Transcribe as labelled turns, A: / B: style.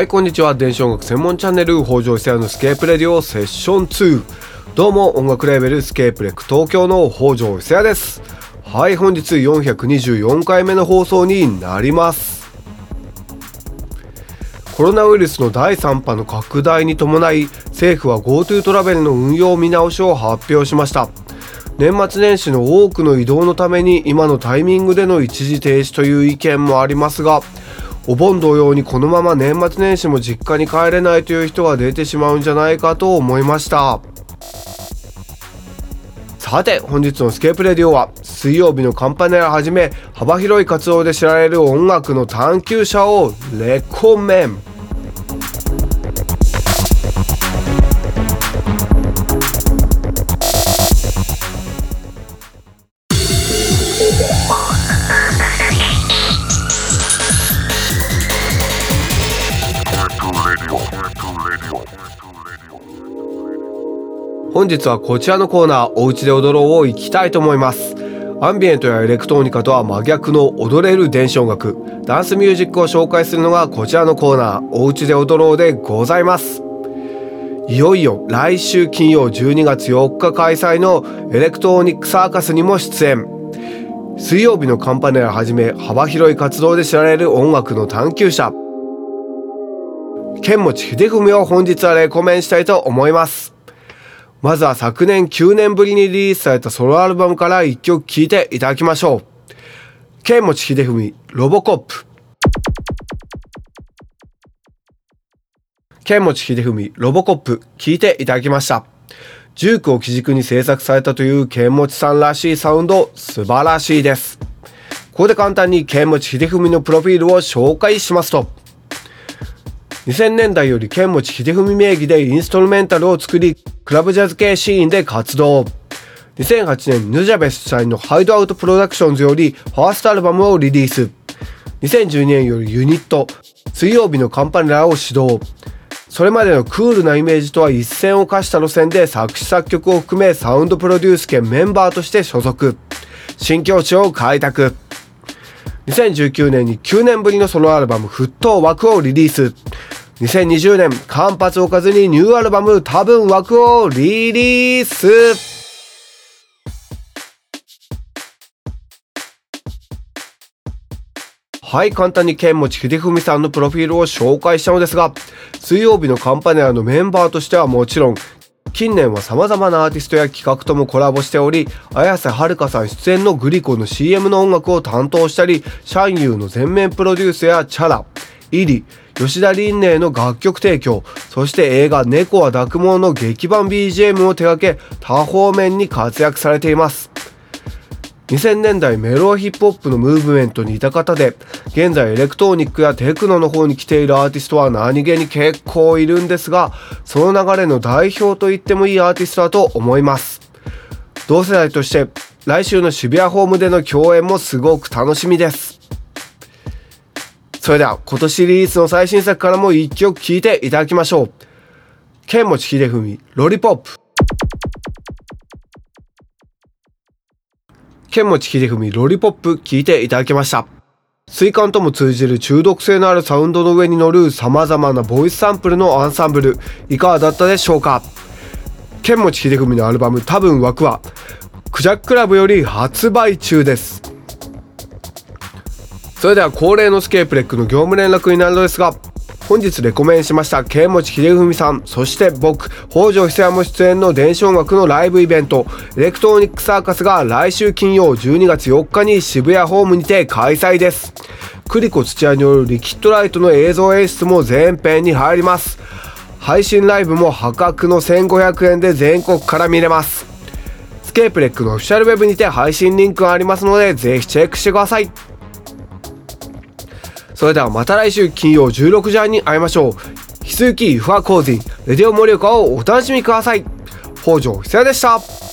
A: はいこんにちは。電子音楽専門チャンネル北条久也のスケープレディオセッション2どうも音楽レーベルスケープレック東京の北条久也です。はい本日424回目の放送になります。コロナウイルスの第3波の拡大に伴い政府は GoTo トラベルの運用見直しを発表しました。年末年始の多くの移動のために今のタイミングでの一時停止という意見もありますがお盆同様にこのまま年末年始も実家に帰れないという人が出てしまうんじゃないかと思いました。さて本日のスケープレディオは水曜日のカンパネラはじめ幅広い活動で知られる音楽の探求者をレコメン。本日はこちらのコーナーおうちで踊ろうを行きたいと思います。アンビエントやエレクトロニカとは真逆の踊れる電子音楽ダンスミュージックを紹介するのがこちらのコーナーおうちで踊ろうでございます。いよいよ来週金曜12月4日開催のエレクトロニックサーカスにも出演。水曜日のカンパネラはじめ幅広い活動で知られる音楽の探求者。剣持秀文を本日はレコメンしたいと思います。まずは昨年9年ぶりにリリースされたソロアルバムから1曲聴いていただきましょう。剣持秀文、ロボコップ。剣持秀文、ロボコップ、聴いていただきました。ジュークを基軸に制作されたという剣持さんらしいサウンド、素晴らしいです。ここで簡単に剣持秀文のプロフィールを紹介しますと、2000年代より剣持秀文名義でインストルメンタルを作り、クラブジャズ系シーンで活動。2008年、ヌジャベス主催のハイドアウトプロダクションズよりファーストアルバムをリリース。2012年よりユニット、水曜日のカンパネラを始動。それまでのクールなイメージとは一線を画した路線で作詞作曲を含めサウンドプロデュース兼メンバーとして所属。新境地を開拓。2019年に9年ぶりのソロアルバム沸騰枠をリリース。2020年、間髪置かずにニューアルバム多分枠をリリース。はい、簡単に剣持秀文さんのプロフィールを紹介したのですが、水曜日のカンパネラのメンバーとしてはもちろん、近年は様々なアーティストや企画ともコラボしており、綾瀬はるかさん出演のグリコの CM の音楽を担当したり、シャンユーの全面プロデュースやチャラ、イリ、吉田林寧の楽曲提供、そして映画猫は抱くもの劇版 BGM を手掛け、多方面に活躍されています。2000年代メロヒップホップのムーブメントにいた方で、現在エレクトロニックやテクノの方に来ているアーティストは何気に結構いるんですが、その流れの代表と言ってもいいアーティストだと思います。同世代として、来週の渋谷ホームでの共演もすごく楽しみです。それでは今年リリースの最新作からも一曲聴いていただきましょう。剣持秀文、ロリポップ。剣持秀文、ロリポップ聴いていただきました。水管とも通じる中毒性のあるサウンドの上に乗る様々なボイスサンプルのアンサンブル、いかがだったでしょうか？剣持秀文のアルバム多分枠は、クジャックラブより発売中です。それでは恒例のスケープレックの業務連絡になるのですが本日レコメンしました剣持秀文さんそして僕北条久也も出演の電子音楽のライブイベントエレクトロニックサーカスが来週金曜12月4日に渋谷ホームにて開催です。クリコ土屋によるリキッドライトの映像演出も全編に入ります。配信ライブも破格の1500円で全国から見れます。スケープレックのオフィシャルウェブにて配信リンクがありますのでぜひチェックしてください。それではまた来週金曜16時半に会いましょう。引き続き、ファーコーディ、レディオ盛岡をお楽しみください。北条久也でした。